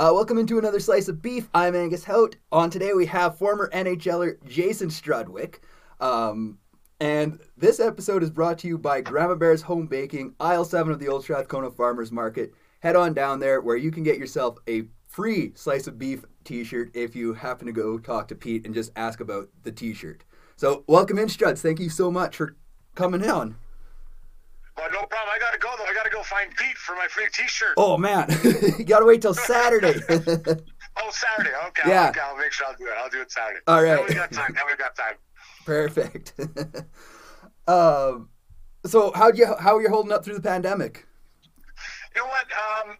Uh, welcome into another slice of beef. I'm Angus Hout. On today we have former NHLer Jason Strudwick. Um, and this episode is brought to you by Grandma Bear's Home Baking, aisle 7 of the Old Strathcona Farmers Market. Head on down there where you can get yourself a free slice of beef t shirt if you happen to go talk to Pete and just ask about the t shirt. So, welcome in, Struds. Thank you so much for coming on. Well, no problem. I gotta go though. I gotta go find Pete for my free T-shirt. Oh man, you gotta wait till Saturday. oh, Saturday. Okay. Yeah. Okay, I'll make sure I'll do it. I'll do it Saturday. All right. Now we got time. Now we got time. Perfect. um, so how do you how are you holding up through the pandemic? You know what? Um,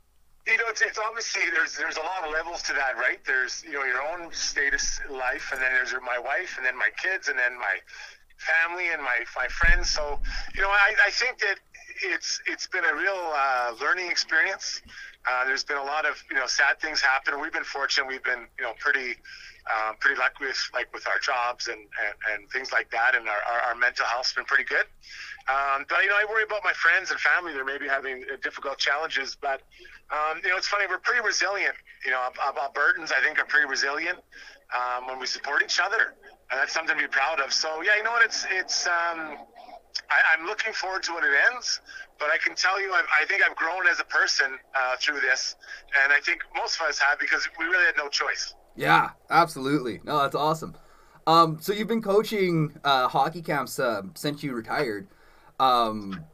you know, it's, it's obviously there's there's a lot of levels to that, right? There's you know your own status life, and then there's my wife, and then my kids, and then my family and my my friends. So you know, I, I think that it's it's been a real uh, learning experience. Uh, there's been a lot of you know sad things happen. We've been fortunate. We've been you know pretty um, pretty lucky with like with our jobs and, and, and things like that, and our, our, our mental health's been pretty good. Um, but you know, I worry about my friends and family. They're maybe having uh, difficult challenges, but um, you know, it's funny. We're pretty resilient. You know, Albertans I think are pretty resilient um, when we support each other, and that's something to be proud of. So yeah, you know what? It's it's. Um, I, am looking forward to when it ends, but I can tell you, I've, i think I've grown as a person uh, through this, and I think most of us have because we really had no choice. Yeah, absolutely. No, that's awesome. Um, so you've been coaching uh, hockey camps uh, since you retired. Um,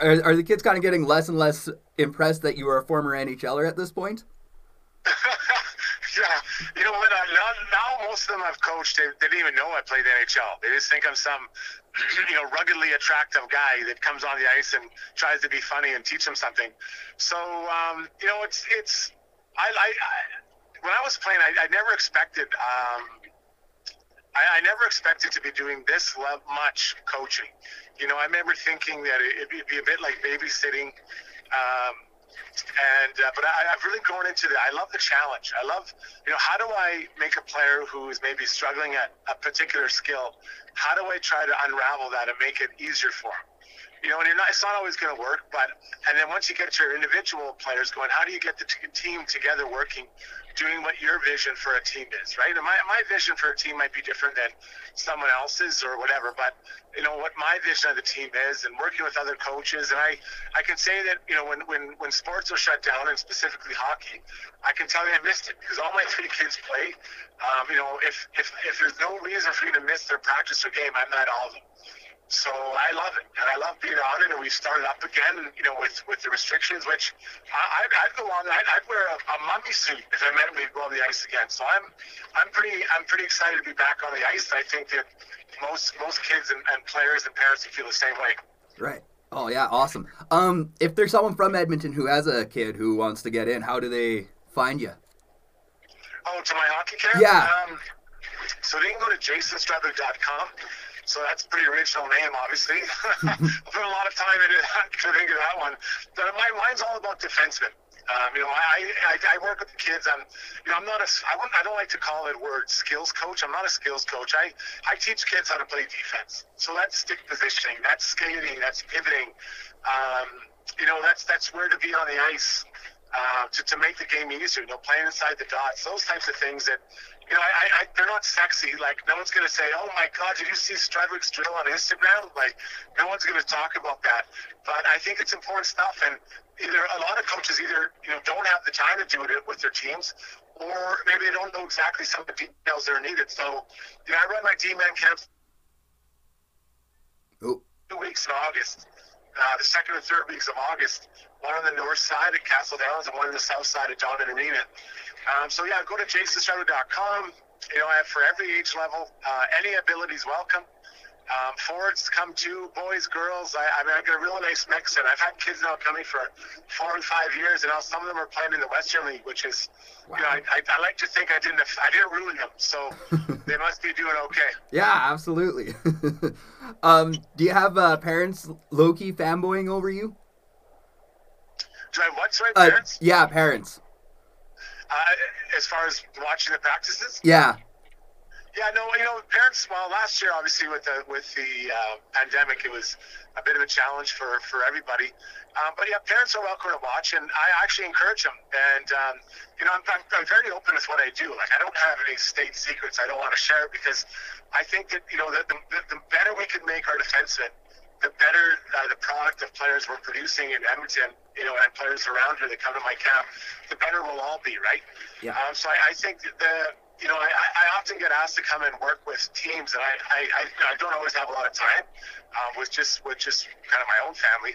are, are the kids kind of getting less and less impressed that you are a former NHLer at this point? yeah, you know what? Uh, now, now most of them I've coached, they, they didn't even know I played NHL. They just think I'm some, you know, ruggedly attractive guy that comes on the ice and tries to be funny and teach them something. So, um, you know, it's it's. I, I, I when I was playing, I, I never expected. Um, I, I never expected to be doing this much coaching. You know, I remember thinking that it, it'd be a bit like babysitting. Um, and uh, but I, I've really grown into that. I love the challenge. I love, you know, how do I make a player who is maybe struggling at a particular skill? How do I try to unravel that and make it easier for him? You know, and you're not, it's not always going to work, but and then once you get your individual players going, how do you get the t- team together working doing what your vision for a team is, right? And my, my vision for a team might be different than someone else's or whatever, but you know what my vision of the team is and working with other coaches. And I, I can say that, you know, when, when, when sports are shut down and specifically hockey, I can tell you I missed it because all my three kids play. Um, you know, if, if, if there's no reason for you to miss their practice or game, I'm not all of them. So I love it, and I love being on it. And we started up again, you know, with with the restrictions, which I, I'd, I'd go on. I'd, I'd wear a, a mummy suit if I meant we'd go on the ice again. So I'm I'm pretty I'm pretty excited to be back on the ice. I think that most most kids and, and players and parents feel the same way. Right. Oh yeah, awesome. Um, if there's someone from Edmonton who has a kid who wants to get in, how do they find you? Oh, to my hockey camp. Yeah. Um, so they can go to jasonstrudwick.com. So that's a pretty original name, obviously. I put a lot of time into that, to think of that one. But my mine's all about defensemen. Um, you know, I, I, I work with the kids. I'm, you know, I'm not a, I, wouldn't, I don't like to call it word skills coach. I'm not a skills coach. I, I teach kids how to play defense. So that's stick positioning, that's skating, that's pivoting. Um, you know, that's that's where to be on the ice uh, to, to make the game easier. You know, playing inside the dots, those types of things that you know, I, I, they're not sexy. Like, no one's going to say, oh my God, did you see Strudwick's drill on Instagram? Like, no one's going to talk about that. But I think it's important stuff. And either a lot of coaches either, you know, don't have the time to do it with their teams, or maybe they don't know exactly some of the details that are needed. So, you know, I run my D-man camps oh. two weeks in August. Uh, the second and third weeks of August, one on the north side at Castle Downs and one on the south side at Donnan Arena. Um, so yeah, go to jasonstrudwick.com. You know, I have for every age level, uh, any abilities welcome. Um, forwards come too, boys, girls. I, I mean, I got a really nice mix, and I've had kids now coming for four and five years, and now some of them are playing in the Western League, which is, wow. you know, I, I, I, like to think I didn't, I didn't ruin them, so they must be doing okay. Yeah, absolutely. um, do you have uh, parents low key fanboying over you? Do I have what? Sorry, uh, parents? Yeah, parents. Uh, as far as watching the practices? Yeah. Yeah, no, you know, parents. Well, last year, obviously, with the with the uh, pandemic, it was a bit of a challenge for for everybody. Um, but yeah, parents are welcome to watch, and I actually encourage them. And um, you know, I'm, I'm, I'm very open with what I do. Like, I don't have any state secrets. I don't want to share it because I think that you know, the, the, the better we can make our defensemen, the better uh, the product of players we're producing in Edmonton, you know, and players around here that come to my camp, the better we'll all be, right? Yeah. Um, so I, I think the you know, I, I often get asked to come and work with teams, and I, I, I don't always have a lot of time um, with just with just kind of my own family.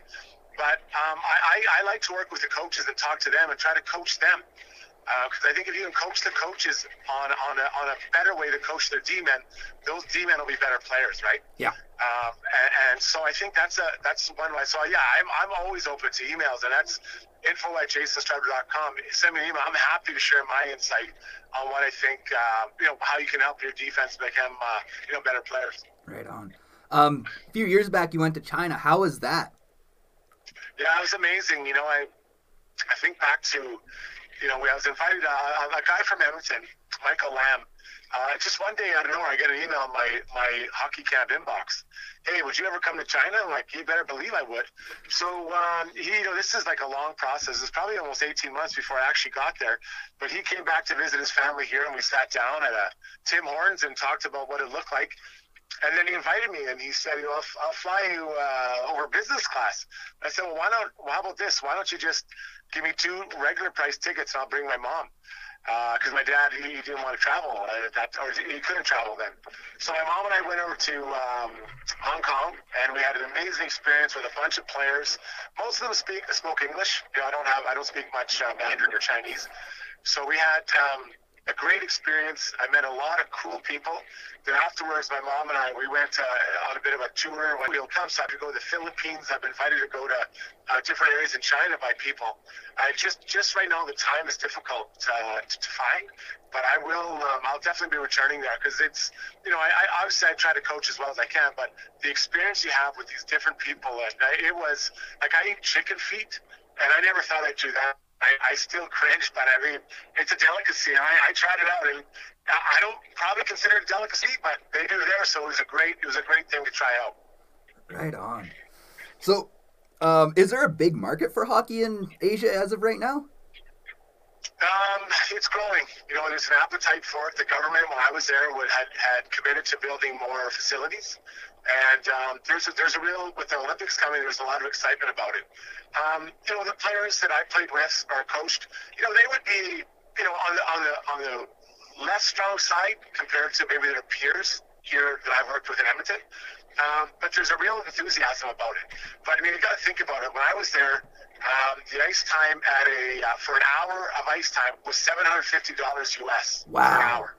But um, I, I like to work with the coaches and talk to them and try to coach them because uh, I think if you can coach the coaches on on a, on a better way to coach their D men, those D men will be better players, right? Yeah. Um, and, and, so I think that's a that's one way. So yeah, I'm, I'm always open to emails, and that's info at jasonstrudwick.com. Send me an email. I'm happy to share my insight on what I think, uh, you know, how you can help your defense become, uh, you know, better players. Right on. Um, a few years back, you went to China. How was that? Yeah, it was amazing. You know, I I think back to, you know, I was invited. Uh, a guy from Edmonton, Michael Lamb. Uh, just one day out of nowhere, I get an email in my my hockey camp inbox. Hey, would you ever come to China? I'm like, you better believe I would. So um, he, you know, this is like a long process. It's probably almost 18 months before I actually got there. But he came back to visit his family here, and we sat down at a Tim Hortons and talked about what it looked like. And then he invited me, and he said, "You know, I'll, I'll fly you uh, over business class." I said, "Well, why not? Well, how about this? Why don't you just give me two regular price tickets, and I'll bring my mom." Because uh, my dad he, he, didn't want to travel uh, that or he couldn't travel then. So my mom and I went over to um, Hong Kong and we had an amazing experience with a bunch of players. Most of them speak spoke English. You know, I don't have I don't speak much uh, Mandarin or Chinese. So we had um, a great experience. I met a lot of cool people. Then afterwards, my mom and I, we went uh, on a bit of a tour. When we'll come, so I could go to the Philippines. I've been invited to go to uh, different areas in China by people. I just, just right now, the time is difficult uh, to, to find, but I will, um, I'll definitely be returning there because it's, you know, I, I obviously I try to coach as well as I can, but the experience you have with these different people, and I, it was like I eat chicken feet, and I never thought I'd do that I, I still cringe, but I mean, it's a delicacy. I, I tried it out, and I don't probably consider it a delicacy, but they do there, so it was a great, it was a great thing to try out. Right on. So, um, is there a big market for hockey in Asia as of right now? Um, it's growing. You know, there's an appetite for it. The government, when I was there, would, had had committed to building more facilities. And um, there's a, there's a real with the Olympics coming. There's a lot of excitement about it. Um, you know, the players that I played with or coached, you know, they would be you know on the on the on the less strong side compared to maybe their peers here that I've worked with in Edmonton. Um, but there's a real enthusiasm about it. But I mean, you got to think about it. When I was there, um, the ice time at a uh, for an hour of ice time was seven hundred fifty dollars US wow. per hour.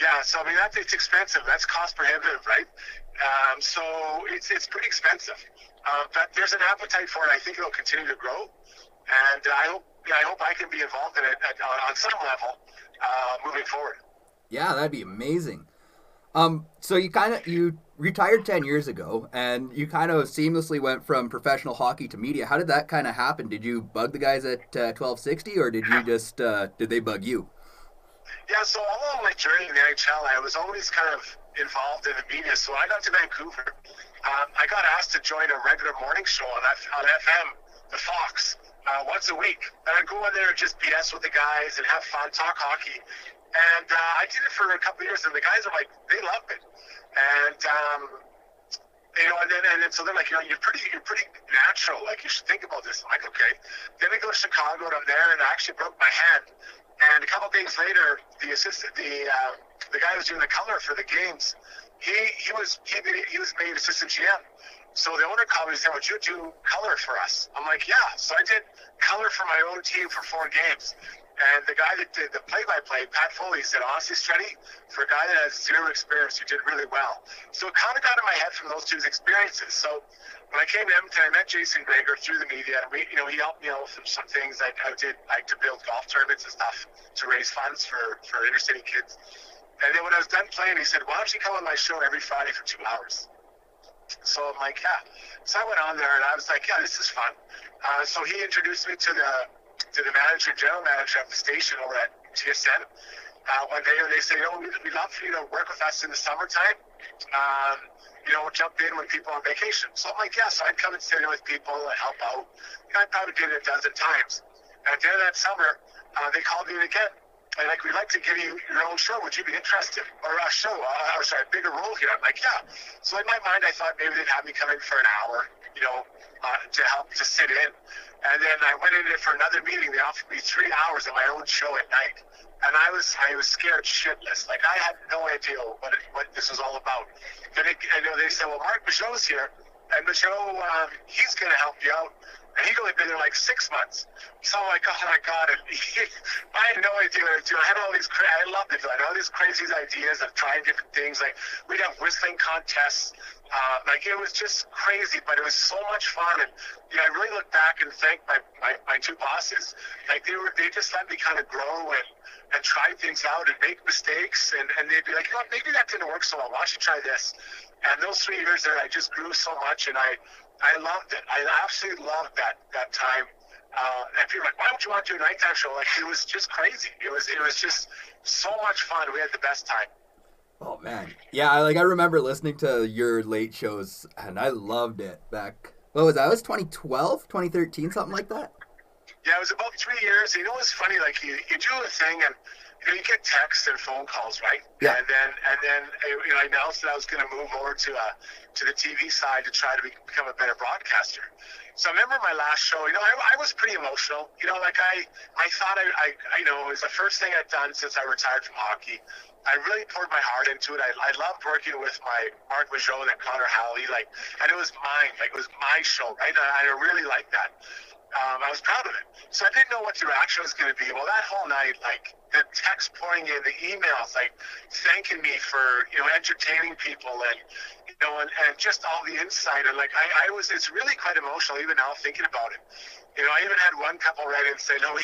Yeah, so I mean that's it's expensive. That's cost prohibitive, right? Um, so it's it's pretty expensive. Uh, but there's an appetite for it. I think it'll continue to grow, and I hope yeah, I hope I can be involved in it at, on some level uh, moving forward. Yeah, that'd be amazing. Um, so you kind of you retired ten years ago, and you kind of seamlessly went from professional hockey to media. How did that kind of happen? Did you bug the guys at uh, twelve sixty, or did you just uh, did they bug you? Yeah, so all along my journey in the NHL, I was always kind of involved in the media. So I got to Vancouver. Um, I got asked to join a regular morning show on, F- on FM, the Fox, uh, once a week. And I'd go in there and just BS with the guys and have fun, talk hockey. And uh, I did it for a couple years, and the guys are like, they love it. And um, you know, and then and then so they're like, you know, you're pretty, you're pretty natural. Like you should think about this. I'm like, okay. Then I go to Chicago, and I'm there, and I actually broke my hand. And a couple days later, the assistant, the uh, the guy who was doing the color for the games, he he was he, he was made assistant GM. So the owner called me and said, "Would you do color for us?" I'm like, "Yeah." So I did color for my own team for four games. And the guy that did the play-by-play, Pat Foley, said, honestly, Struddy, for a guy that has zero experience, you did really well. So it kind of got in my head from those two experiences. So when I came to Edmonton, I met Jason Gregor through the media. We, you know, he helped me out with some things I, I did, like to build golf tournaments and stuff to raise funds for, for inner city kids. And then when I was done playing, he said, why don't you come on my show every Friday for two hours? So I'm like, yeah. So I went on there and I was like, yeah, this is fun. Uh, so he introduced me to the to the manager, general manager of the station over at TSN. uh, one day and they say, you we'd, we'd love for you to work with us in the summertime. Um, you know, jump in when people on vacation. So I'm like, yes, I'd come and sit in with people and help out. Know, I probably did it a dozen times. And at the end of that summer, uh, they called me again. And like, we'd like to give you your own show. Would you be interested? Or a show, uh, or sorry, a bigger role here. I'm like, yeah. So in my mind, I thought maybe they'd have me come in for an hour, you know, uh, to help to sit in. And then I went in there for another meeting. They offered me three hours of my own show at night and I was I was scared shitless. Like I had no idea what it, what this was all about. Then it, and you know they said, well, Mark Michaud's here, and Michaud um, he's going to help you out. He'd only been there like six months. So I'm like, oh my God. I had no idea what to do. I had all these, cra- I loved it. I had all these crazy ideas of trying different things. Like we'd have whistling contests. Uh, like it was just crazy, but it was so much fun. And yeah, I really look back and thank my, my, my two bosses. Like they were, they just let me kind of grow and, and try things out and make mistakes. And, and they'd be like, you know, maybe that didn't work so well. Why don't you try this? And those three years there, I just grew so much, and I, I loved it. I absolutely loved that that time. Uh, and people are like, why don't you want to do a nighttime show? Like it was just crazy. It was it was just so much fun. We had the best time. Oh man, yeah. Like I remember listening to your late shows, and I loved it back. What was that? It was 2012, 2013, something like that. Yeah, it was about three years. You know, it's funny. Like you, you do a thing, and you, know, you get texts and phone calls, right? Yeah. And then and then you know, I announced that I was going to move over to uh, to the TV side to try to be, become a better broadcaster. So I remember my last show. You know, I, I was pretty emotional. You know, like I I thought I, I I you know it was the first thing I'd done since I retired from hockey. I really poured my heart into it. I, I loved working with my Mark Michaud and Connor Halley, like, and it was mine, like it was my show, right? And I, I really liked that um, I was proud of it. So I didn't know what the reaction was going to be. Well, that whole night, like the text pouring in, the emails, like thanking me for you know entertaining people and you know and, and just all the insight and like I, I was it's really quite emotional even now thinking about it. You know, I even had one couple write in and say, no, we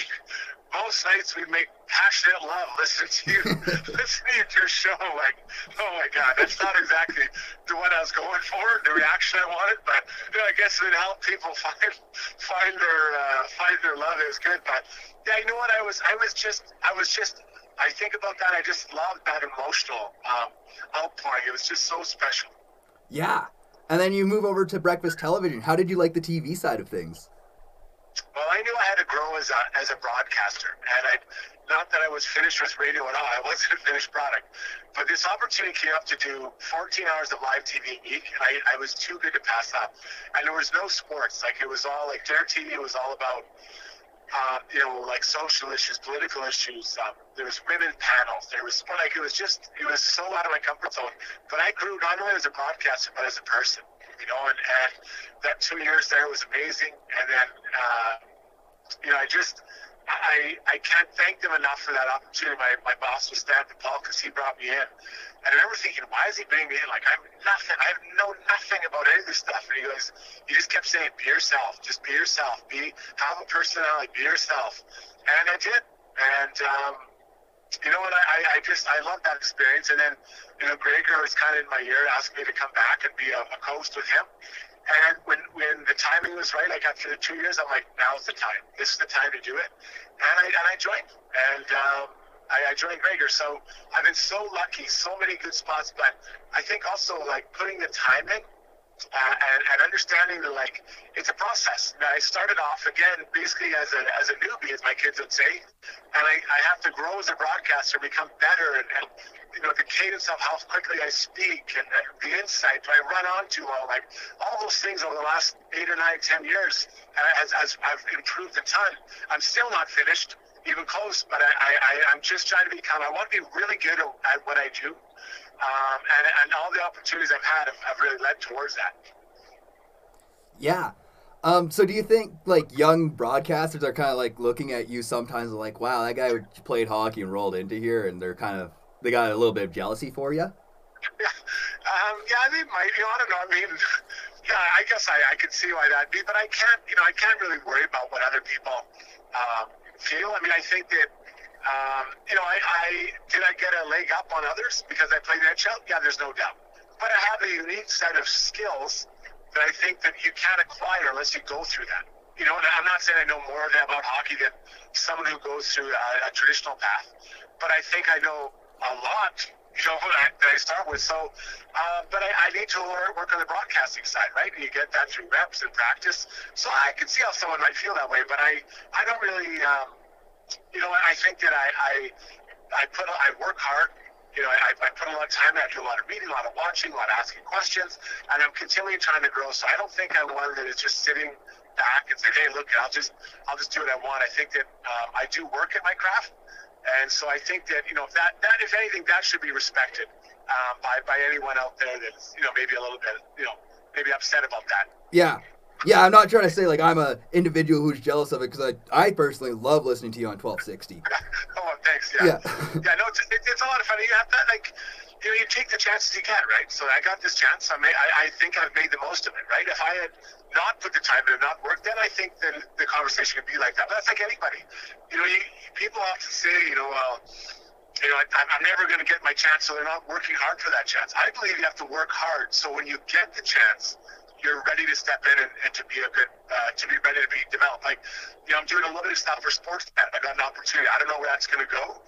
most nights we make passionate love listening to you, listening to your show. Like, oh my God, that's not exactly the one I was going for, the reaction I wanted. But you know, I guess it helped people find find their uh, find their love. It was good. But yeah, you know what? I was I was just I was just I think about that. I just loved that emotional um, outpouring. It was just so special. Yeah. And then you move over to breakfast television. How did you like the TV side of things? Well, I knew I had to grow as a as a broadcaster, and I, not that I was finished with radio at all. I wasn't a finished product, but this opportunity came up to do 14 hours of live TV a week, and I, I was too good to pass up. And there was no sports. Like it was all like Dare TV was all about. Uh, you know, like social issues, political issues. Um, there was women panels. There was like it was just it was so out of my comfort zone. But I grew not only as a broadcaster but as a person you know, and, and that two years there was amazing. And then, uh, you know, I just, I, I can't thank them enough for that opportunity. My, my boss was Stan Paul because he brought me in. And I remember thinking, why is he bringing me in? Like, I'm nothing. I know nothing about any of this stuff. And he goes, he just kept saying, be yourself. Just be yourself. Be, have a personality. Be yourself. And I did. And, um, you know what? I, I just I love that experience. And then, you know, Gregor was kind of in my ear, asked me to come back and be a, a host with him. And when when the timing was right, like after the two years, I'm like, now's the time. This is the time to do it. And I and I joined. And um, I, I joined Gregor. So I've been so lucky, so many good spots. But I think also like putting the time in uh, and, and understanding that like it's a process. Now, I started off again basically as a as a newbie, as my kids would say, and I, I have to grow as a broadcaster, become better, and, and you know the cadence of how quickly I speak and, and the insight do I run onto all like all those things over the last eight or nine, ten years, as, as I've improved a ton. I'm still not finished, even close, but I, I I'm just trying to become. I want to be really good at what I do um, and, and all the opportunities I've had have, have really led towards that. Yeah. Um, so do you think like young broadcasters are kind of like looking at you sometimes like, wow, that guy played hockey and rolled into here, and they're kind of they got a little bit of jealousy for you? Yeah, um, yeah, they might. You know, I don't know. I mean, yeah, I guess I, I could see why that'd be, but I can't. You know, I can't really worry about what other people um, feel. I mean, I think that um, you know, I, I did I get a leg up on others because I played NHL? Yeah, there's no doubt. But I have a unique set of skills that I think that you can't acquire unless you go through that. you know, and I'm not saying I know more about hockey than someone who goes through a, a traditional path, but I think I know a lot you know, that I start with. So, uh, but I, I need to work on the broadcasting side, right? And you get that through reps and practice. So I can see how someone might feel that way, but I, I don't really, um, you know, I think that I, I, I put, I work hard. You know, I, I put a lot of time. I do a lot of reading, a lot of watching, a lot of asking questions, and I'm continually trying to grow. So I don't think I'm one that is just sitting back and say, "Hey, look, I'll just, I'll just do what I want." I think that um, I do work at my craft, and so I think that you know if that that if anything that should be respected um, by by anyone out there that's you know maybe a little bit you know maybe upset about that. Yeah. Yeah, I'm not trying to say like I'm a individual who's jealous of it because I, I personally love listening to you on 1260. oh, thanks. Yeah. Yeah. yeah no, it's, it's a lot of fun. You have that like you know, you take the chances you get, right? So I got this chance. I, may, I, I think I've made the most of it, right? If I had not put the time in and not worked, then I think that the conversation could be like that. But that's like anybody. You know, you, people often say, you know, well, you know, I, I'm never going to get my chance, so they're not working hard for that chance. I believe you have to work hard. So when you get the chance, you're ready to step in and, and to be a good, uh, to be ready to be developed. Like, you know, I'm doing a little bit of stuff for sports. I got an opportunity. I don't know where that's going to go,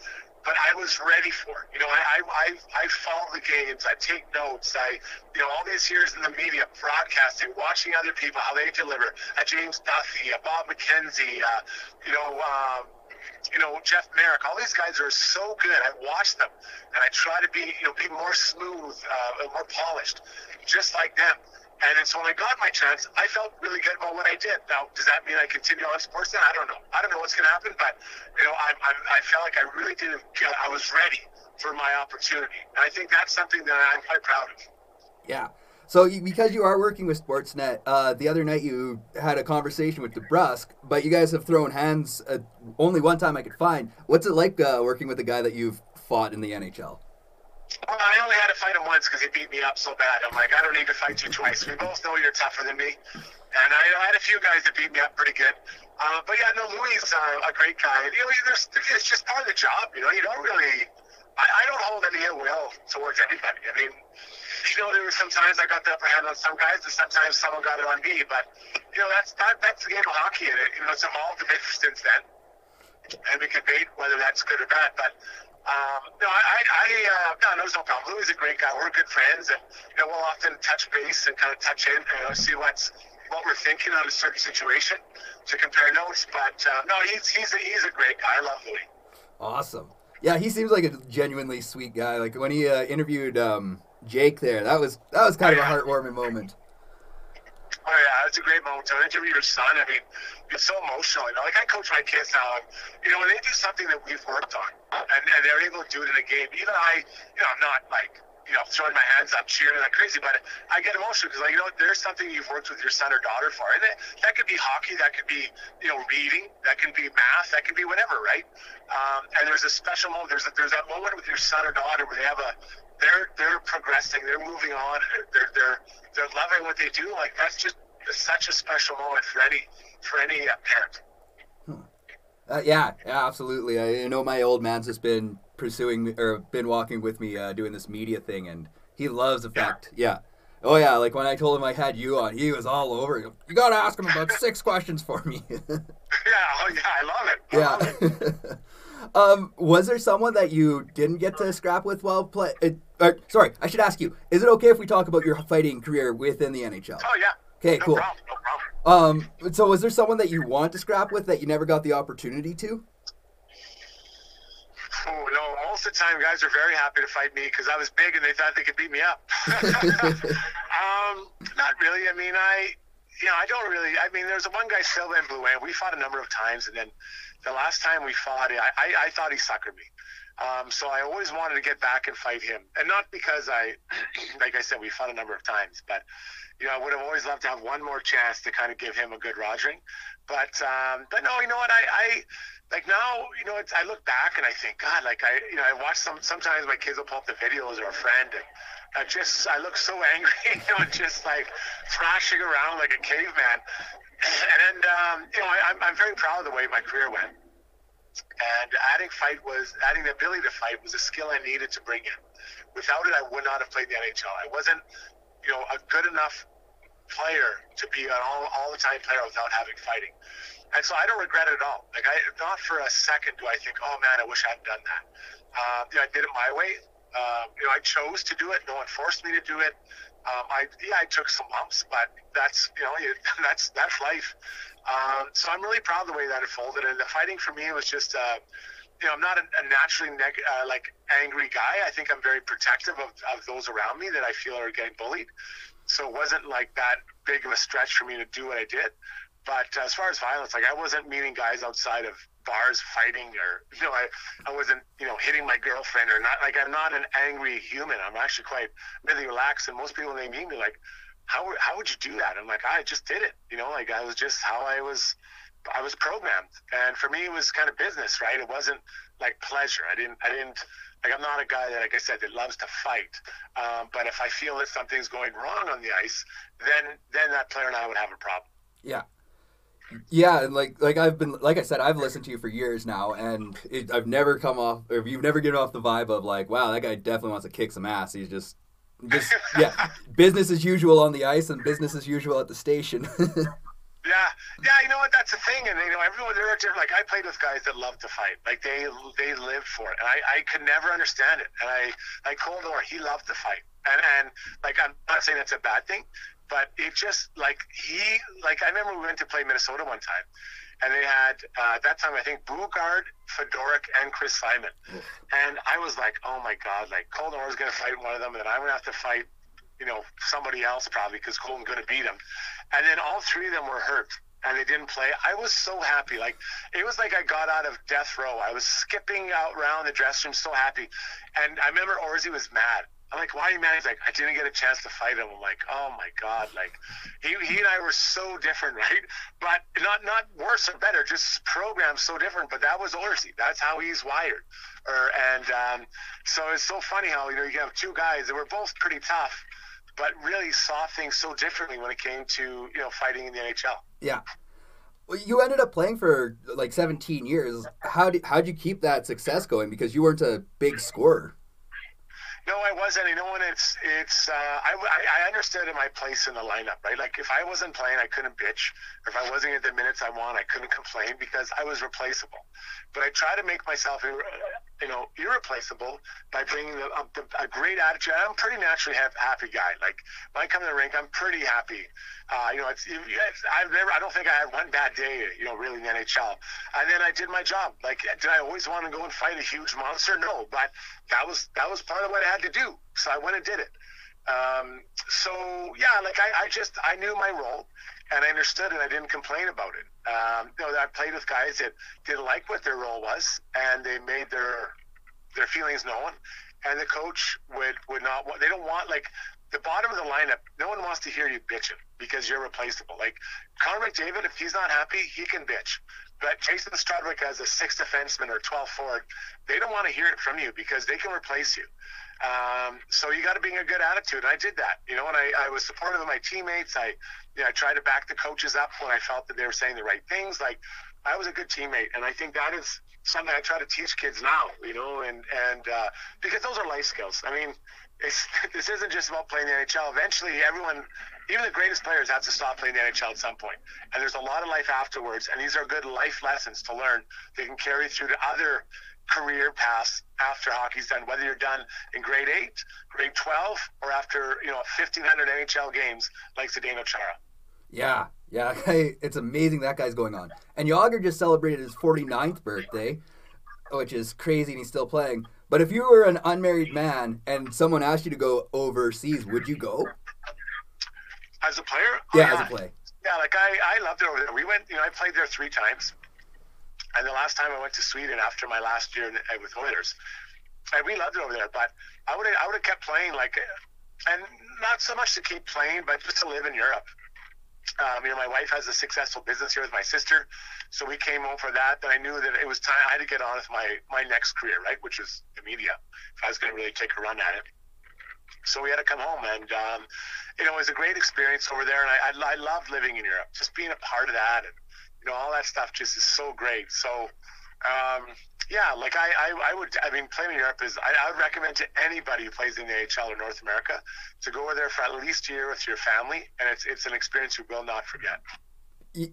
but I was ready for it. You know, I, I, I, follow the games. I take notes. I, you know, all these years in the media, broadcasting, watching other people, how they deliver. Uh, James Duthie, uh, Bob McKenzie, uh, you know, uh, you know, Jeff Marek, all these guys are so good. I watch them and I try to be, you know, be more smooth, uh, more polished, just like them. And then so when I got my chance, I felt really good about what I did. Now, does that mean I continue on sports? I don't know. I don't know what's going to happen, but you know, I, I, I felt like I really did. I was ready for my opportunity, and I think that's something that I'm quite proud of. Yeah. So because you are working with Sportsnet, uh, the other night you had a conversation with DeBrusk, but you guys have thrown hands uh, only one time I could find. What's it like uh, working with a guy that you've fought in the NHL? Well, I only had to fight him once because he beat me up so bad. I'm like, I don't need to fight you twice. We both know you're tougher than me. And I, I had a few guys that beat me up pretty good. Uh, but yeah, no, Louie is uh, a great guy. You know, there's, it's just part of the job. You know, you don't really. I, I don't hold any ill will towards anybody. I mean, you know, there were some times I got the upper hand on some guys, and sometimes someone got it on me. But you know, that's that, that's the game of hockey, and it, you know, it's evolved a bit since then. And we can debate whether that's good or bad, but um, no, I, I, uh, no, no, there's no problem. Louie is a great guy. We're good friends, and you know, we'll often touch base and kind of touch in, you know, see what's what we're thinking on a certain situation to compare notes. But uh, no, he's he's a, he's a great guy. I love Louie. Awesome. Yeah, he seems like a genuinely sweet guy. Like when he uh, interviewed um, Jake there, that was that was kind oh, yeah. of a heartwarming moment. Oh yeah, it's a great moment to interview your son. I mean, it's so emotional. You know, like I coach my kids now. And, you know, when they do something that we've worked on, and, and they're able to do it in a game, even I, you know, I'm not like you know, throwing my hands up, cheering like crazy. But I get emotional because, like, you know, there's something you've worked with your son or daughter for, and it, that could be hockey, that could be, you know, reading, that can be math, that can be whatever, right? Um, and there's a special moment. There's there's that moment with your son or daughter where they have a, they're they're progressing, they're moving on, they're they're they're loving what they do. Like that's just such a special moment for any for any uh, parent. Uh, yeah, yeah, absolutely. I, I know my old man's just been pursuing or been walking with me uh, doing this media thing, and he loves the fact. Yeah. yeah. Oh yeah, like when I told him I had you on, he was all over. You gotta ask him about six questions for me. yeah, oh yeah, I love it. I yeah. Love it. um, was there someone that you didn't get to scrap with while play? Uh, sorry, I should ask you. Is it okay if we talk about your fighting career within the NHL? Oh yeah. Okay, no cool. Problem, no problem. Um, so was there someone that you want to scrap with that you never got the opportunity to? Oh no! Most of the time, guys are very happy to fight me because I was big and they thought they could beat me up. um, not really. I mean, I, you know, I don't really. I mean, there's a one guy, Sylvain Blouin. We fought a number of times, and then the last time we fought, I, I, I thought he suckered me. Um, so I always wanted to get back and fight him, and not because I, like I said, we fought a number of times, but you know, I would have always loved to have one more chance to kind of give him a good rogering. But um, but no, you know what? I, I like now, you know, I look back and I think, God, like I, you know, I watch some. Sometimes my kids will pull up the videos or a friend, and I just I look so angry, you know, just like thrashing around like a caveman. And um, you know, I, I'm I'm very proud of the way my career went. And adding fight was adding the ability to fight was a skill I needed to bring in. Without it, I would not have played the NHL. I wasn't, you know, a good enough player to be an all, all the time player without having fighting. And so I don't regret it at all. Like I, not for a second do I think, oh man, I wish I had done that. Um, you know, I did it my way. Um, you know, I chose to do it. No one forced me to do it. Um, I yeah, I took some lumps, but that's you know, that's that's life. Um, so I'm really proud of the way that it folded. And the fighting for me was just, uh, you know, I'm not a, a naturally neg- uh, like angry guy. I think I'm very protective of, of those around me that I feel are getting bullied. So it wasn't like that big of a stretch for me to do what I did. But as far as violence, like I wasn't meeting guys outside of bars fighting or you know I, I wasn't you know hitting my girlfriend or not like I'm not an angry human I'm actually quite really relaxed and most people when they meet me like how, how would you do that? I'm like I just did it you know like I was just how I was I was programmed. And for me it was kind of business right? It wasn't like pleasure. I didn't I didn't like I'm not a guy that like I said that loves to fight. Um, but if I feel that something's going wrong on the ice then then that player and I would have a problem. Yeah. Yeah, and like like I've been like I said, I've listened to you for years now, and it, I've never come off or you've never given off the vibe of like, wow, that guy definitely wants to kick some ass. He's just yeah, business as usual on the ice and business as usual at the station. yeah, yeah, you know what? That's the thing, and you know everyone they're different. Like I played with guys that love to fight, like they they lived for it, and I I could never understand it. And I like Cole Orr, he loved to fight, and and like I'm not saying that's a bad thing, but it just like he like I remember we went to play Minnesota one time, and they had uh, at that time I think Boogaard, Fedoruk, and Chris Simon, and I was like, oh my god, like Colton is gonna fight one of them, and then I'm gonna have to fight, you know, somebody else probably because Colton's gonna beat him, and then all three of them were hurt. And they didn't play. I was so happy. Like it was like I got out of death row. I was skipping out around the dressing room, so happy. And I remember Orzy was mad I'm like, why are you mad? He's like, I didn't get a chance to fight him. I'm like, oh my god, like he, he and I were so different, right? But not not worse or better, just programmed so different. But that was Orzy. That's how he's wired. Or and um, so it's so funny how you know you have two guys that were both pretty tough, but really saw things so differently when it came to you know fighting in the NHL. Yeah. Well, you ended up playing for like 17 years. How did how'd you keep that success going? Because you weren't a big scorer. No, I wasn't. You know, when it's it's uh, I, I understood in my place in the lineup, right? Like if I wasn't playing, I couldn't bitch. Or if I wasn't at the minutes I want, I couldn't complain because I was replaceable. But I try to make myself, you know, irreplaceable by bringing a, a, a great attitude. I'm pretty naturally happy guy. Like when I come to the rink, I'm pretty happy. Uh, you know, it's, it's I've never, I don't think I had one bad day. You know, really in the NHL. And then I did my job. Like, did I always want to go and fight a huge monster? No, but that was that was part of what I had to do. So I went and did it. Um, so yeah, like I, I just I knew my role and I understood and I didn't complain about it. Um, you know, I played with guys that didn't like what their role was and they made their their feelings known. And the coach would would not want. They don't want like the bottom of the lineup. No one wants to hear you bitching because you're replaceable. Like Connor McDavid, if he's not happy, he can bitch. But Jason Strudwick as a sixth defenseman or 12 forward, they don't want to hear it from you because they can replace you. Um, so you got to bring a good attitude. And I did that, you know, and I, I was supportive of my teammates. I, you know, I tried to back the coaches up when I felt that they were saying the right things. Like I was a good teammate. And I think that is something I try to teach kids now, you know, and, and, uh, because those are life skills. I mean, it's, this isn't just about playing the NHL. Eventually, everyone, even the greatest players, have to stop playing the NHL at some point. And there's a lot of life afterwards. And these are good life lessons to learn. They can carry through to other career paths after hockey's done, whether you're done in grade eight, grade 12, or after, you know, 1,500 NHL games like Zdeno Chara. Yeah, yeah, it's amazing that guy's going on. And Jagr just celebrated his 49th birthday, which is crazy, and he's still playing. But if you were an unmarried man and someone asked you to go overseas, would you go? As a player? Oh, yeah, as a play. Yeah, like I, I loved it over there. We went, you know, I played there three times. And the last time I went to Sweden after my last year with Oilers, and we loved it over there. But I would I would have kept playing like, and not so much to keep playing, but just to live in Europe. Um, you know, my wife has a successful business here with my sister, so we came home for that. And I knew that it was time I had to get on with my my next career, right, which was the media. If I was going to really take a run at it, so we had to come home, and um, you know, it was a great experience over there. And I, I I loved living in Europe, just being a part of that, and you know, all that stuff just is so great. So, um, Yeah, like I, I, I would. I mean, playing in Europe is. I, I would recommend to anybody who plays in the AHL or North America to go over there for at least a year with your family, and it's it's an experience you will not forget.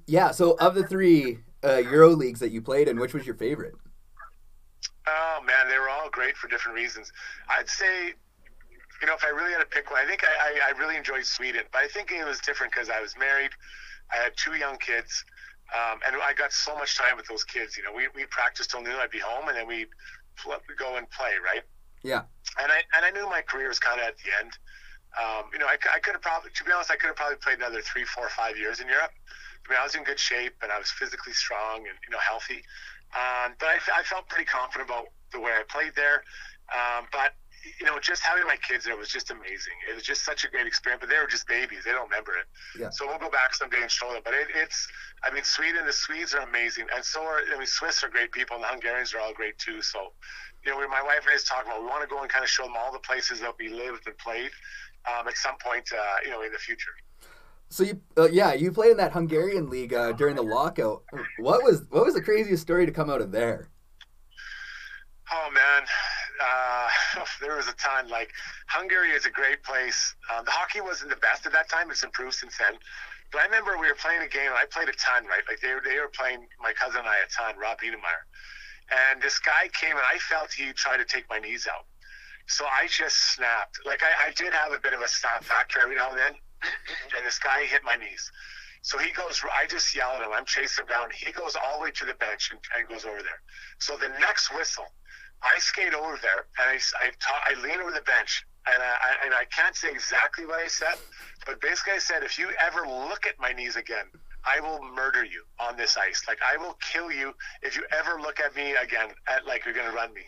Yeah. So, of the three uh, Euro leagues that you played in, which was your favorite? Oh man, they were all great for different reasons. I'd say, you know, if I really had to pick one, I think I, I, I really enjoyed Sweden, but I think it was different because I was married. I had two young kids. Um, and I got so much time with those kids. You know, we we practiced till noon. I'd be home, and then we'd go and play, right? Yeah. And I and I knew my career was kind of at the end. Um, you know, I, I could have probably, to be honest, I could have probably played another three, four, five years in Europe. I mean, I was in good shape and I was physically strong and you know healthy. Um, but I, I felt pretty confident about the way I played there. Um, but you know, just having my kids there was just amazing. It was just such a great experience. But they were just babies; they don't remember it. Yeah. So we'll go back someday and show them. But it, it's, I mean, Sweden, the Swedes are amazing, and so are I mean, Swiss are great people, and the Hungarians are all great too. So, you know, we, my wife and I is talking about we want to go and kind of show them all the places that we lived and played um, at some point, uh, you know, in the future. So you, uh, yeah, you played in that Hungarian league uh, during the lockout. What was what was the craziest story to come out of there? Oh man, uh, there was a ton. Like Hungary is a great place. Um, the hockey wasn't the best at that time. It's improved since then. But I remember we were playing a game. and I played a ton, right? Like they were, they were playing my cousin and I a ton, Rob Wiedemeyer. And this guy came and I felt he tried to take my knees out. So I just snapped. Like I, I did have a bit of a snap factor every now and then. and this guy hit my knees. So he goes, I just yell at him. I'm chasing him down. He goes all the way to the bench and, and goes over there. So the next whistle, I skate over there and I, I, I lean over the bench and I, and I can't say exactly what I said, but basically I said, if you ever look at my knees again, I will murder you on this ice. Like I will kill you if you ever look at me again, at like you're gonna run me.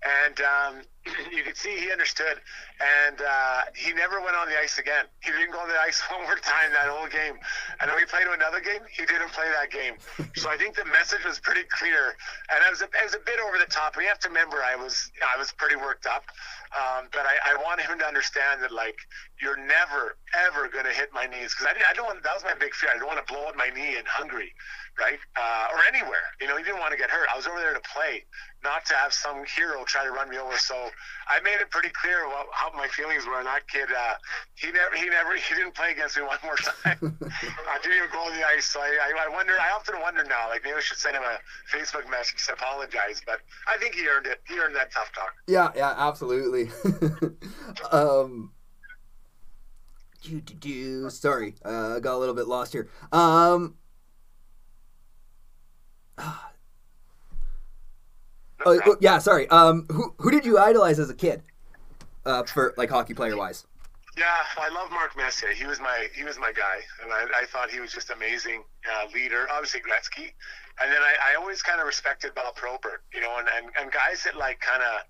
And um, you could see he understood, and uh, he never went on the ice again. He didn't go on the ice one more time that whole game. And then we played another game. He didn't play that game. So I think the message was pretty clear, and I was a, I was a bit over the top. We have to remember I was I was pretty worked up, um, but I, I wanted him to understand that like you're never ever going to hit my knees because I, I don't want that was my big fear. I don't want to blow up my knee in Hungary, right, uh, or anywhere. You know, he didn't want to get hurt. I was over there to play, not to have some hero try to run me over. So I made it pretty clear what, how my feelings were. And that kid, uh, he never, he never, he didn't play against me one more time. I didn't even go on the ice. So I, I, I wonder, I often wonder now, like maybe I should send him a Facebook message to apologize. But I think he earned it. He earned that tough talk. Yeah, yeah, absolutely. um, do, do, do. Sorry, uh, I got a little bit lost here. Um, oh, oh, yeah, sorry. Um, who who did you idolize as a kid? Uh, for like hockey player wise. Yeah, I love Mark Messier. He was my he was my guy, and I, I thought he was just amazing uh, leader. Obviously Gretzky, and then I, I always kind of respected Bob Probert, you know, and, and, and guys that like kind of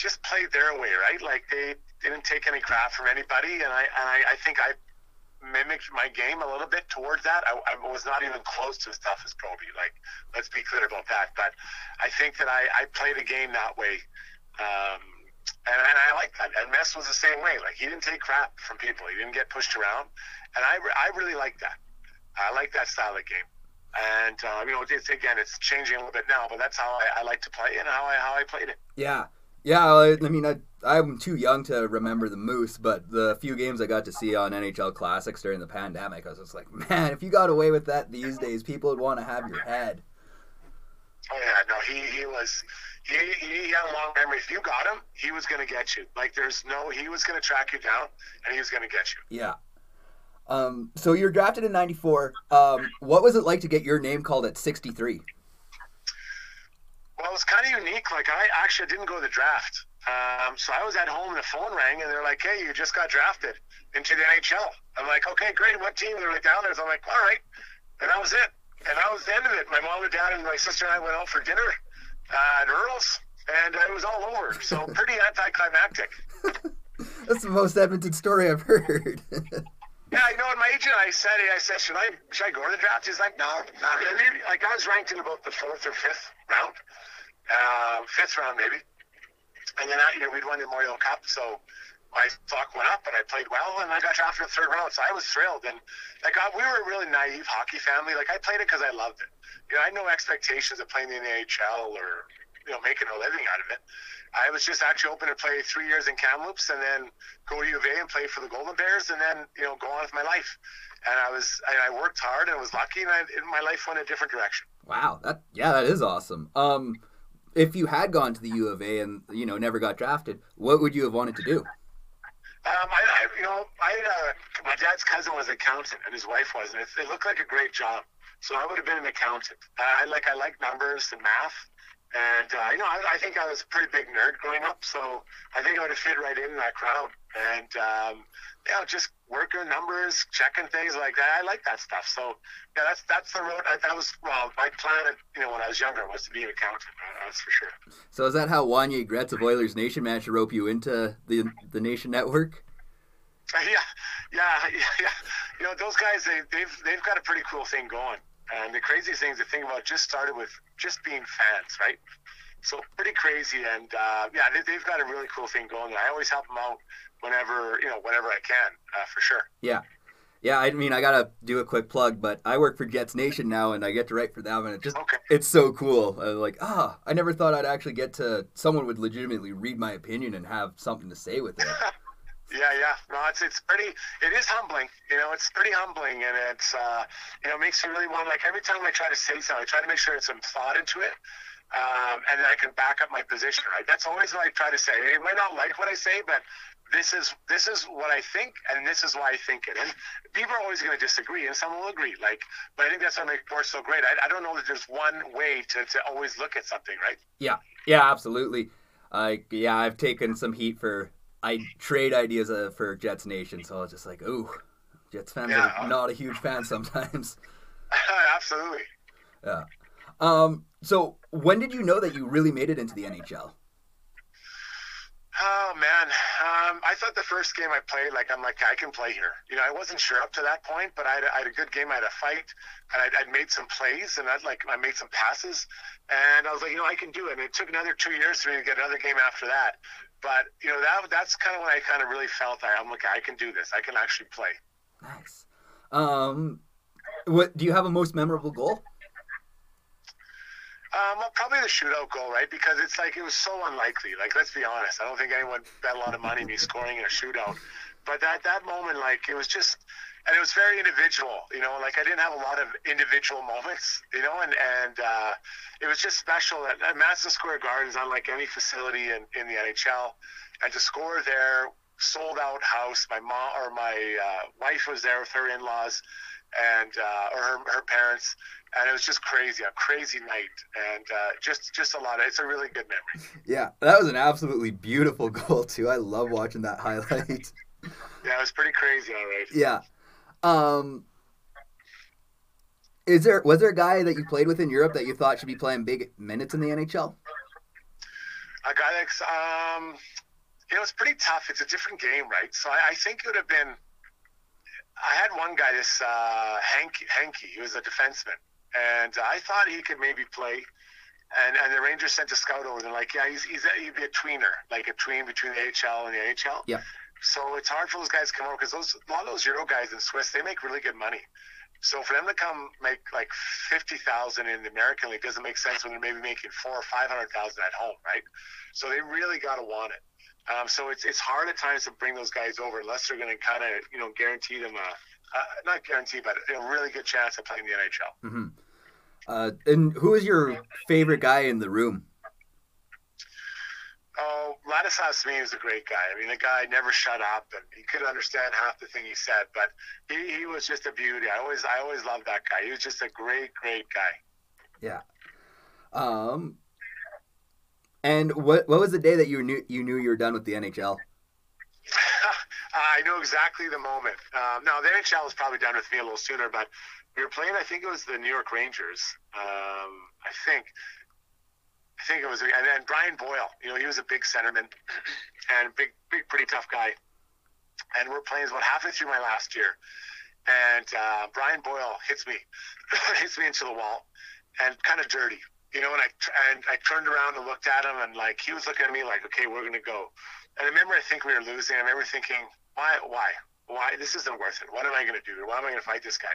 just played their way, right? Like they didn't take any crap from anybody, and I and I, I think I mimicked my game a little bit towards that. I, I was not even close to as tough as Proby. Like, let's be clear about that. But I think that I, I played a game that way. Um, and, and I like that. And Mess was the same way. Like he didn't take crap from people. He didn't get pushed around, and I, I really like that. I like that style of game. And uh, you know, it's again, it's changing a little bit now, but that's how I, I like to play and how I how I played it. Yeah, yeah. I, I mean, I, I'm too young to remember the Moose, but the few games I got to see on NHL Classics during the pandemic, I was just like, man, if you got away with that these days, people would want to have your head. Oh yeah, no, he he was he he had a long memory. If you got him, he was going to get you. Like there's no, he was going to track you down, and he was going to get you. Yeah. Um, so you're drafted in '94. Um, what was it like to get your name called at 63? Well, it was kind of unique. Like I actually didn't go to the draft. Um, so I was at home and the phone rang and they're like, "Hey, you just got drafted into the NHL." I'm like, "Okay, great. What team?" They're like, "Down there." So I'm like, "All right," and that was it. And that was the end of it. My mom and dad and my sister and I went out for dinner uh, at Earl's, and it was all over. So pretty anticlimactic. That's the most Edmonton story I've heard. Yeah, I know. And my agent, I said, I said, should I should I go to the draft? He's like, no, not really. Like I was ranked in about the fourth or fifth round, uh, fifth round maybe. And then that year we'd won the Memorial Cup, so my stock went up, and I played well, and I got drafted in the third round. So I was thrilled. And like I, we were a really naive hockey family. Like I played it because I loved it. You know, I had no expectations of playing in the NHL or you know making a living out of it. I was just actually hoping to play three years in Kamloops and then go to U of A and play for the Golden Bears and then you know go on with my life. And I was and I worked hard and was lucky and, I, and my life went a different direction. Wow, that yeah, that is awesome. Um, if you had gone to the U of A and you know never got drafted, what would you have wanted to do? Um, I, I, you know, I uh, my dad's cousin was an accountant and his wife was, and it, it looked like a great job. So I would have been an accountant. I like I like numbers and math, and uh, you know I, I think I was a pretty big nerd growing up. So I think I would have fit right in that crowd. And um, yeah, just working numbers, checking things like that. I like that stuff. So yeah, that's that's the road. That was well, my plan. You know, when I was younger, was to be an accountant. That's for sure. So is that how Wanye Gretz of Oilers Nation managed to rope you into the the Nation Network? Yeah, yeah, yeah, yeah. You know, those guys they, they've they've got a pretty cool thing going. And the craziest thing is the thing about just started with just being fans, right? So pretty crazy, and uh, yeah, they, have got a really cool thing going. I always help them out whenever you know whenever I can, uh, for sure. Yeah, yeah. I mean, I gotta do a quick plug, but I work for Jets Nation now, and I get to write for them, and it just okay. it's so cool. I'm like, ah, I never thought I'd actually get to someone would legitimately read my opinion and have something to say with it. Yeah, yeah. No, it's it's pretty. It is humbling. You know, it's pretty humbling, and it's uh, you know makes you really want. Like every time I try to say something, I try to make sure it's some thought into it, um, and then I can back up my position. Right. That's always what I try to say. They might not like what I say, but this is this is what I think, and this is why I think it. And people are always going to disagree, and some will agree. Like, but I think that's what makes sports so great. I, I don't know that there's one way to, to always look at something, right? Yeah, yeah, absolutely. Uh, yeah, I've taken some heat for I trade ideas uh, for Jets Nation, so I was just like, ooh, Jets fans yeah. are not a huge fan sometimes. Absolutely. Yeah. Um. So when did you know that you really made it into the NHL? Oh man, um, I thought the first game I played, like I'm like I can play here. You know, I wasn't sure up to that point, but I had, I had a good game. I had a fight, and I'd, I'd, made some plays, and I'd like I made some passes, and I was like, you know, I can do it. And it took another two years for me to get another game after that. But you know that that's kind of when I kind of really felt I, I'm like I can do this. I can actually play. Nice. Um, what do you have a most memorable goal? Um, well, probably the shootout goal, right? Because it's like it was so unlikely. Like, let's be honest. I don't think anyone bet a lot of money me scoring in a shootout. But that that moment, like, it was just, and it was very individual. You know, like I didn't have a lot of individual moments. You know, and and uh, it was just special. At, at Madison Square Garden is unlike any facility in in the NHL, and to score there, sold out house. My mom or my uh, wife was there with her in laws, and uh, or her her parents and it was just crazy, a crazy night, and uh, just just a lot. Of, it's a really good memory. Yeah, that was an absolutely beautiful goal too. I love watching that highlight. yeah, it was pretty crazy. All right. Yeah. Um. Is there was there a guy that you played with in Europe that you thought should be playing big minutes in the NHL? A guy that's um, you know, it's pretty tough. It's a different game, right? So I, I think it would have been. I had one guy, this uh, Hank Hanky. He was a defenseman, and I thought he could maybe play. And and the Rangers sent a scout over. They're like, yeah, he's he's a, he'd be a tweener, like a tween between the AHL and the NHL. Yeah. So it's hard for those guys to come over because those a lot of those Euro guys in Swiss they make really good money. So for them to come make like fifty thousand in the American League doesn't make sense when they're maybe making four or five hundred thousand at home, right? So they really got to want it. Um, so it's it's hard at times to bring those guys over unless they're going to kind of you know guarantee them a uh, not guarantee, but a really good chance of playing the NHL. Mm-hmm. Uh, and who is your favorite guy in the room? Oh, Ladislav Smid was a great guy. I mean, the guy never shut up, and he could understand half the thing he said. But he, he was just a beauty. I always I always loved that guy. He was just a great great guy. Yeah. Um. And what what was the day that you knew you knew you were done with the NHL? I know exactly the moment. Um, now the NHL was probably done with me a little sooner, but we were playing. I think it was the New York Rangers. Um, I think. I think it was, and then Brian Boyle. You know, he was a big centerman and big, big, pretty tough guy. And we're playing about halfway through my last year, and uh, Brian Boyle hits me, hits me into the wall, and kind of dirty. You know, and I and I turned around and looked at him, and like he was looking at me like, okay, we're gonna go. And I remember, I think we were losing. I remember thinking, why, why, why this isn't worth it. What am I going to do? Why am I going to fight this guy?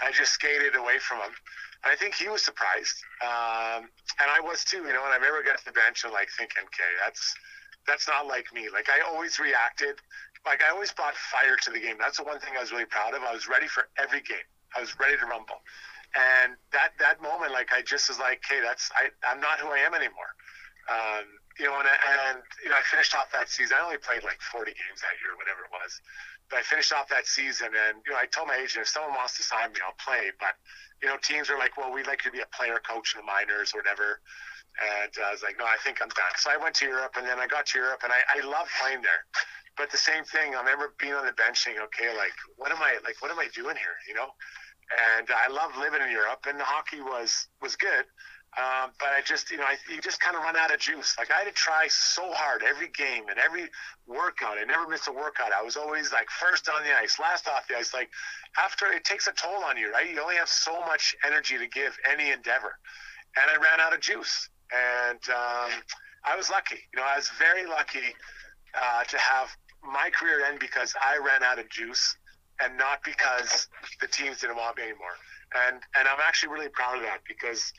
I just skated away from him. And I think he was surprised, um, and I was too. You know, and I remember getting to the bench and like thinking, okay, that's that's not like me. Like I always reacted, like I always brought fire to the game. That's the one thing I was really proud of. I was ready for every game. I was ready to rumble. And that that moment, like I just was like, okay, that's I I'm not who I am anymore. Um, you know, and, and you know, I finished off that season. I only played like 40 games that year, whatever it was. But I finished off that season, and you know, I told my agent, if someone wants to sign me, I'll play. But you know, teams are like, well, we'd like you to be a player coach in the minors or whatever. And uh, I was like, no, I think I'm done. So I went to Europe, and then I got to Europe, and I, I love playing there. But the same thing, I remember being on the bench saying, okay, like, what am I, like, what am I doing here, you know? And I love living in Europe, and the hockey was was good. Um, but I just, you know, I, you just kind of run out of juice. Like I had to try so hard every game and every workout. I never missed a workout. I was always like first on the ice, last off the ice. Like after it takes a toll on you, right? You only have so much energy to give any endeavor, and I ran out of juice. And um, I was lucky. You know, I was very lucky uh, to have my career end because I ran out of juice and not because the teams didn't want me anymore. And and I'm actually really proud of that because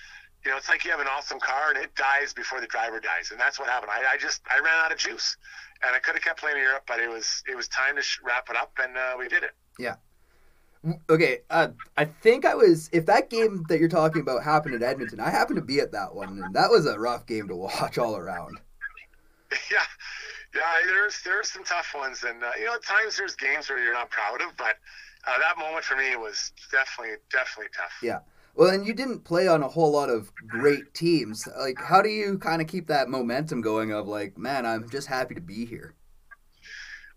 you know it's like you have an awesome car and it dies before the driver dies, and that's what happened. I, I just I ran out of juice, and I could have kept playing in Europe, but it was it was time to sh- wrap it up, and uh, we did it. Yeah. Okay, uh, I think I was. If that game that you're talking about happened at Edmonton, I happened to be at that one, and that was a rough game to watch all around. Yeah, yeah, there's there's some tough ones, and uh, you know, at times there's games where you're not proud of, but uh, that moment for me was definitely definitely tough. Yeah. Well, and you didn't play on a whole lot of great teams. Like, how do you kind of keep that momentum going? Of like, man, I'm just happy to be here.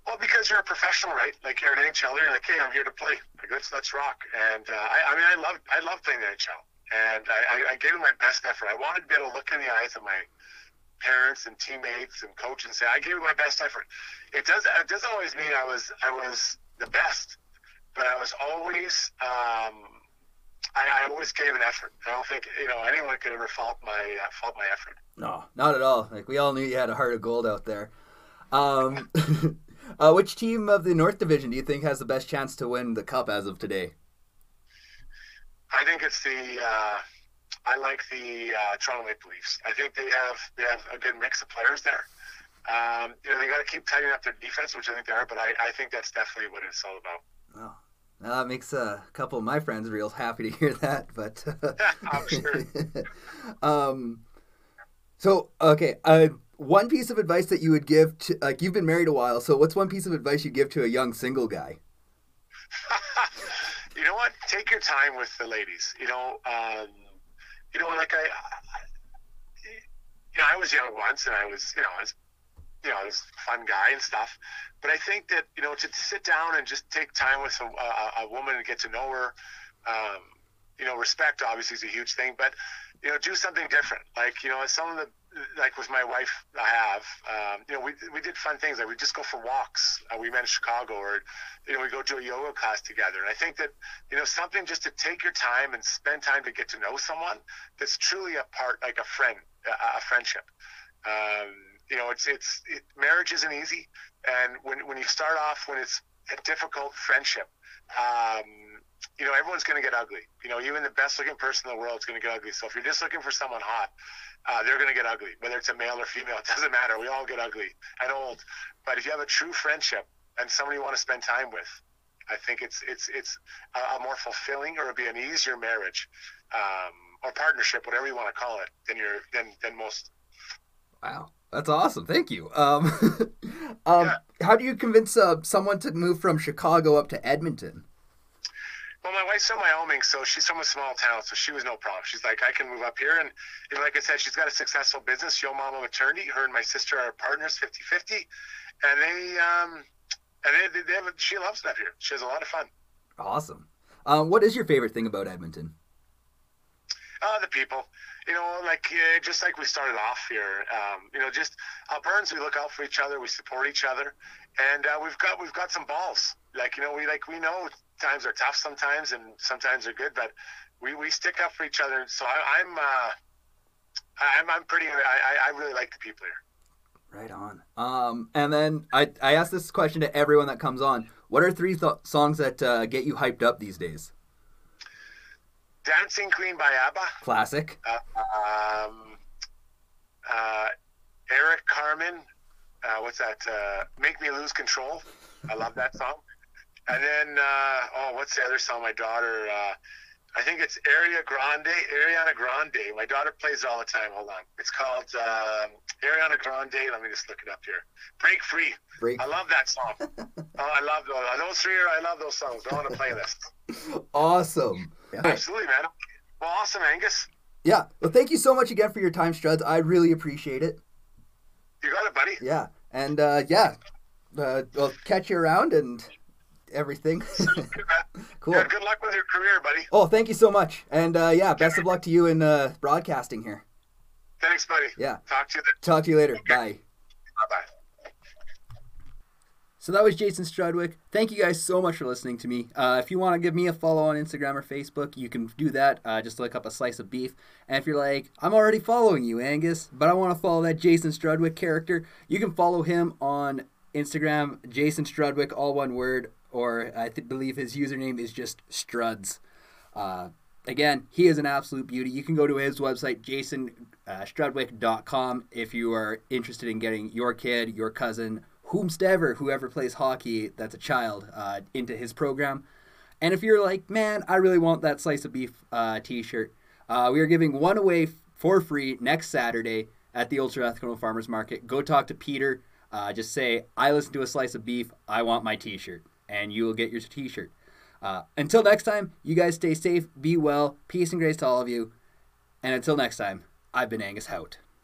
Well, because you're a professional, right? Like you're an NHL, you're like, hey, I'm here to play. Like let's let's rock. And uh, I, I mean, I love I love playing the NHL, and I, I gave it my best effort. I wanted to be able to look in the eyes of my parents and teammates and coach and say I gave it my best effort. It does it doesn't always mean I was I was the best, but I was always um, I, I always gave an effort. I don't think you know anyone could ever fault my uh, fault my effort. No, not at all. Like we all knew you had a heart of gold out there. Um, uh, which team of the North Division do you think has the best chance to win the cup as of today? I think it's the. Uh, I like the uh, Toronto Maple Leafs. I think they have they have a good mix of players there. Um, you know, they got to keep tightening up their defense, which I think they are. But I, I think that's definitely what it's all about. Oh, that makes a couple of my friends real happy to hear that. But I'm sure. um, so okay, uh, one piece of advice that you would give to like you've been married a while. So what's one piece of advice you give to a young single guy? you know what? Take your time with the ladies. You know. Um, you know, like I, I, you know, I was young once, and I was, you know, I was, you know, I was a fun guy and stuff. But I think that you know, to sit down and just take time with a, a, woman and get to know her, um, you know, respect obviously is a huge thing, but you know, do something different. Like you know, some of the like with my wife, I have, um, you know, we, we did fun things. Like we just go for walks. Uh, we met in Chicago, or you know, we go to a yoga class together. And I think that you know, something just to take your time and spend time to get to know someone that's truly a part, like a friend, a, a friendship. Um, you know, it's it's it, marriage isn't easy, and when when you start off when it's a difficult friendship. Um, you know, everyone's going to get ugly. You know, even the best looking person in the world is going to get ugly. So if you're just looking for someone hot, uh, they're going to get ugly. Whether it's a male or female, it doesn't matter. We all get ugly and old. But if you have a true friendship and somebody you want to spend time with, I think it's it's it's a, a more fulfilling or it'd be an easier marriage um, or partnership, whatever you want to call it, than your than than most. Wow, that's awesome. Thank you. Um, um, yeah. How do you convince uh, someone to move from Chicago up to Edmonton? Well, my wife's from Wyoming, so she's from a small town, so she was no problem. She's like, I can move up here. And, and like I said, she's got a successful business, Yo Mama Maternity. Her and my sister are partners 50 50. And they, um, and they, they have, she loves it up here. She has a lot of fun. Awesome. Um, what is your favorite thing about Edmonton? Uh, the people. You know, like uh, just like we started off here. Um, you know, just Albertans, we look out for each other, we support each other, and uh, we've got we've got some balls. Like you know, we like we know times are tough sometimes, and sometimes they're good, but we, we stick up for each other. So I, am uh, I'm I'm pretty. I I really like the people here. Right on. Um, and then I I ask this question to everyone that comes on. What are three th- songs that uh, get you hyped up these days? Dancing Queen by ABBA. Classic. Uh, um, uh, Eric Carmen. Uh, what's that? Uh, Make Me Lose Control. I love that song. And then, uh, oh, what's the other song? My daughter. Uh, I think it's Aria Grande, Ariana Grande. My daughter plays it all the time. Hold on. It's called uh, Ariana Grande. Let me just look it up here. Break Free. Break. I love that song. oh, I love those. Those three are, I love those songs. They're on the playlist. Awesome. Yeah. Absolutely, man. Well, awesome, Angus. Yeah. Well, thank you so much again for your time, Struds. I really appreciate it. You got it, buddy. Yeah. And uh, yeah, uh, I'll catch you around and everything. cool. Yeah, good luck with your career, buddy. Oh, thank you so much. And uh, yeah, best of luck to you in uh, broadcasting here. Thanks, buddy. Yeah. Talk to you then. Talk to you later. Bye. Bye bye. So that was Jason Strudwick. Thank you guys so much for listening to me. Uh, if you want to give me a follow on Instagram or Facebook, you can do that. Uh, just look up a slice of beef. And if you're like, I'm already following you, Angus, but I want to follow that Jason Strudwick character, you can follow him on Instagram, Jason Strudwick, all one word, or I th- believe his username is just Struds. Uh, again, he is an absolute beauty. You can go to his website, jasonstrudwick.com, if you are interested in getting your kid, your cousin, whomstever, whoever plays hockey that's a child, uh, into his program. And if you're like, man, I really want that slice of beef uh, t-shirt, uh, we are giving one away f- for free next Saturday at the Old Strathcona Farmers Market. Go talk to Peter. Uh, just say, I listen to a slice of beef. I want my t-shirt. And you will get your t-shirt. Uh, until next time, you guys stay safe, be well, peace and grace to all of you. And until next time, I've been Angus Hout.